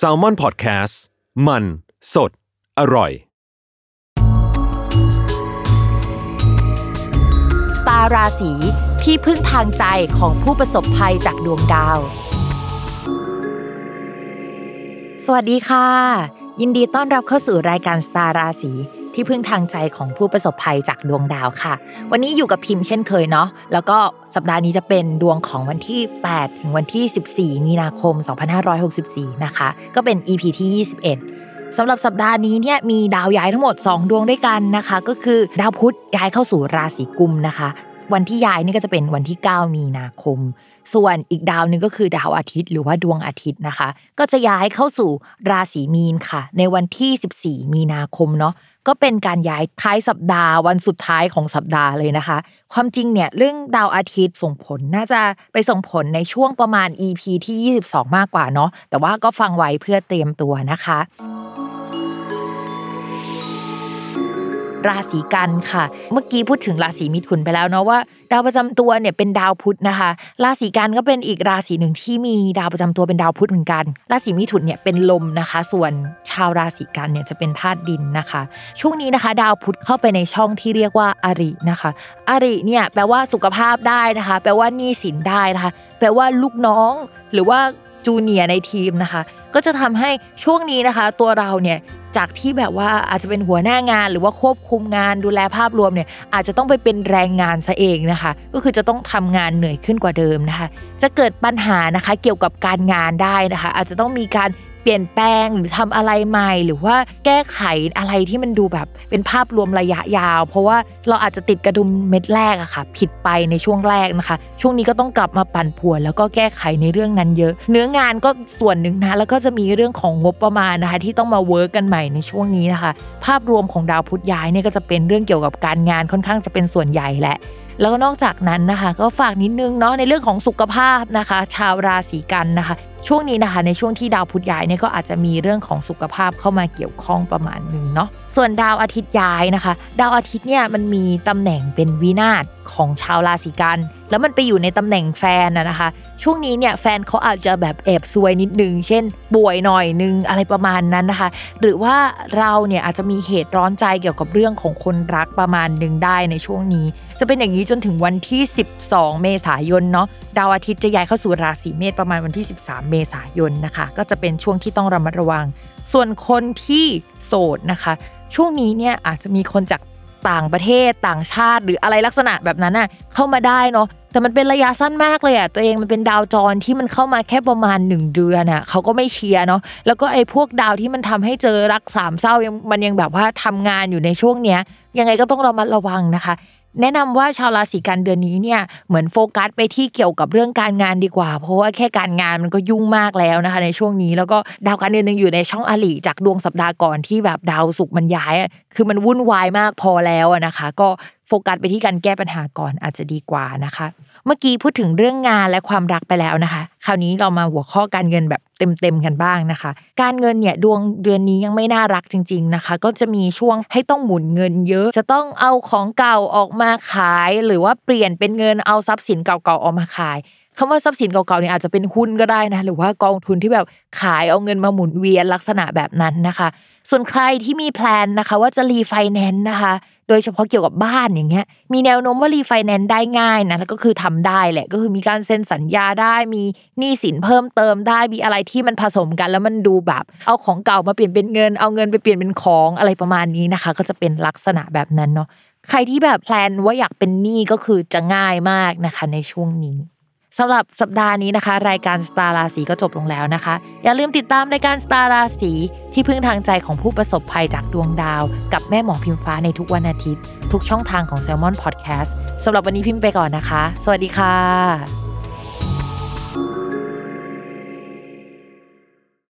s a l ม o n PODCAST มัน สด อร่อย สตาร์ราศีที่พึ่งทางใจของผู้ประสบภัยจากดวงดาว สวัสดีค่ะ ยินดีต้อนรับเข้าสู่รายการสตาร์ราศีที่พึ่งทางใจของผู้ประสบภัยจากดวงดาวค่ะ วันนี้อยู่กับพิมพ์เช่นเคยเนาะแล้วก็สัปดาห์นี้จะเป็นดวงของวันที่ 8 ถึงวันที่ 14 มีนาคม 2564 นะคะ ก็เป็น EP ที่ 21สำหรับสัปดาห์นี้เนี่ยมีดาวย้ายทั้งหมด 2 ดวงด้วยกันนะคะ ก็คือดาวพุธย้ายเข้าสู่ราศีกุมนะคะ วันที่ย้ายนี่ก็จะเป็นวันที่ 9 มีนาคม ส่วนอีกดาวนึงก็คือดาวอาทิตย์ หรือว่าดวงอาทิตย์นะคะ ก็จะย้ายเข้าสู่ราศีมีนค่ะ ในวันที่ 14 มีนาคมเนาะก็เป็นการย้ายท้ายสัปดาห์วันสุดท้ายของสัปดาห์เลยนะคะ ความจริงเนี่ยเรื่องดาวอาทิตย์ส่งผลน่าจะไปส่งผลในช่วงประมาณ EP ที่ 22 มากกว่าเนาะแต่ว่าก็ฟังไว้เพื่อเตรียมตัวนะคะ ราศีกันค่ะ เมื่อกี้พูดถึงราศีมิถุนไปแล้วเนาะว่า ดาวประจำตัวเนี่ยเป็นดาวพุธนะคะ ราศีกันก็เป็นอีกราศีหนึ่งที่มีดาวประจำตัวเป็นดาวพุธเหมือนกัน ราศีมิถุนเนี่ยเป็นลมนะคะ ส่วนชาวราศีกันเนี่ยจะเป็นธาตุดินนะคะ ช่วงนี้นะคะ ดาวพุธเข้าไปในช่องที่เรียกว่าอารินะคะ อาริเนี่ยแปลว่าสุขภาพได้นะคะ แปลว่าหนี้สินได้นะคะ แปลว่าลูกน้องหรือว่าจูเนียในทีมนะคะ ก็จะทำให้ช่วงนี้นะคะ ตัวเราเนี่ย จากที่แบบว่าอาจจะเป็นหัวหน้างานหรือว่าควบคุมงานดูแลภาพรวมเนี่ยอาจจะต้องไปเป็นแรงงานซะเองนะคะ ก็คือจะต้องทำงานเหนื่อยขึ้นกว่าเดิมนะคะ จะเกิดปัญหานะคะเกี่ยวกับการงานได้นะคะ อาจจะต้องมีการ เปลี่ยนแปลงหรือทำอะไรใหม่ หรือว่าแก้ไขอะไรที่มันดูแบบเป็นภาพรวมระยะยาว เพราะว่าเราอาจจะติดกระดุมเม็ดแรกอะค่ะ ผิดไปในช่วงแรกนะคะ ช่วงนี้ก็ต้องกลับมาปั่นป่วน แล้วก็แก้ไขในเรื่องนั้นเยอะ เนื้องานก็ส่วนหนึ่งนะแล้วก็จะมีเรื่องของงบประมาณนะคะ ที่ต้องมา work กันใหม่ในช่วงนี้นะคะ ภาพรวมของดาวพุธย้ายเนี่ยก็จะเป็นเรื่องเกี่ยวกับการงานค่อนข้างจะเป็นส่วนใหญ่แหละ แล้วก็นอกจากนั้นนะคะ ก็ฝากนิดนึงเนาะในเรื่องของสุขภาพนะคะ ชาวราศีกันนะคะ ช่วงนี้นะคะ ในช่วงที่ดาวพุธย้ายเนี่ยก็อาจจะมีเรื่องของสุขภาพเข้ามาเกี่ยวข้องประมาณนึงเนาะส่วนดาวอาทิตย์ย้ายนะคะ ดาวอาทิตย์เนี่ยมันมีตำแหน่งเป็นวินาศของชาวราศีกัน แล้วมันไปอยู่ในตำแหน่งแฟนนะคะ ช่วงนี้เนี่ยแฟนเขาอาจจะแบบแอบซวยนิดนึง เช่น ป่วยหน่อยนึงอะไรประมาณนั้นนะคะ หรือว่าเราเนี่ยอาจจะมีเหตุร้อนใจเกี่ยวกับเรื่องของคนรักประมาณหนึ่งได้ในช่วงนี้ จะเป็นอย่างนี้จนถึงวันที่ 12 เมษายนเนาะดาวอาทิตย์จะย้ายเข้าสู่ราศีเมษประมาณวันที่ 13 เมษายนนะคะ ก็จะเป็นช่วงที่ต้องระมัดระวัง ส่วนคนที่โสดนะคะ ช่วงนี้เนี่ยอาจจะมีคนจาก ต่างประเทศต่างชาติ หรืออะไรลักษณะแบบนั้นน่ะเข้ามาได้เนาะแต่มันเป็นระยะสั้นมากเลยอะตัวเองมันเป็นดาวจรที่มันเข้ามาแค่ประมาณ 1 เดือนอะเขาก็ไม่เชียร์เนาะแล้วก็ไอ้พวกดาวที่มันทำให้เจอรักสามเศร้ายังมันยังแบบว่าทำงานอยู่ในช่วงเนี้ยยังไงก็ต้องระมัดระวังนะคะ แนะนำว่าชาวราศีกันเดือนนี้เนี่ยเหมือนโฟกัสไปที่เกี่ยวกับเรื่องการงานดีกว่า เพราะว่าแค่การงานมันก็ยุ่งมากแล้วนะคะ ในช่วงนี้แล้วก็ดาวการเดือนหนึ่งอยู่ในช่องอลีจากดวงสัปดาห์ก่อนที่แบบดาวศุกร์มันย้าย คือมันวุ่นวายมากพอแล้วนะคะ ก็ ฟกัสไปที่การแก้ปัญหาก่อนอาจจะดีกว่านะคะ เมื่อกี้พูดถึงเรื่องงานและความรักไปแล้วนะคะ คราวนี้เรามาหัวข้อการเงินแบบเต็มๆกันบ้างนะคะ การเงินเนี่ยดวงเดือนนี้ยังไม่น่ารักจริง ๆนะคะ ก็จะมีช่วงให้ต้องหมุนเงินเยอะ จะต้องเอาของเก่าออกมาขาย หรือว่าเปลี่ยนเป็นเงินเอาทรัพย์สินเก่าๆออกมาขาย คำว่าทรัพย์สินเก่าๆเนี่ยอาจจะเป็นหุ้นก็ได้นะหรือว่ากองทุนที่แบบขายเอาเงินมาหมุนเวียนลักษณะแบบนั้นนะคะ ส่วนใครที่มี plan นะคะ ว่าจะรีไฟแนนซ์นะคะ โดยเฉพาะเกี่ยวกับบ้านอย่างเงี้ย มีแนวโน้มว่ารีไฟแนนซ์ได้ง่ายนะแล้วก็คือทำได้แหละก็คือมีการเซ็นสัญญาได้มีหนี้สินเพิ่มเติมได้มีอะไรที่มันผสมกัน แล้วมันดูแบบเอาของเก่ามาเปลี่ยนเป็นเงิน เอาเงินไปเปลี่ยนเป็นของอะไรประมาณนี้นะคะ ก็จะเป็นลักษณะแบบนั้นเนาะใครที่แบบแพลนว่าอยากเป็นหนี้ก็คือจะง่ายมากนะคะในช่วงนี้ สำหรับสัปดาห์นี้นะคะ รายการสตาร์ราศีก็จบลงแล้วนะคะ อย่าลืมติดตามรายการสตาร์ราศีที่พึ่งทางใจของผู้ประสบภัยจากดวงดาว กับแม่หมอพิมฟ้าในทุกวันอาทิตย์ ทุกช่องทางของ s ซ l m o n Podcast สำหรับวันนี้พิมพ์ไปก่อนนะคะ สวัสดีค่ะ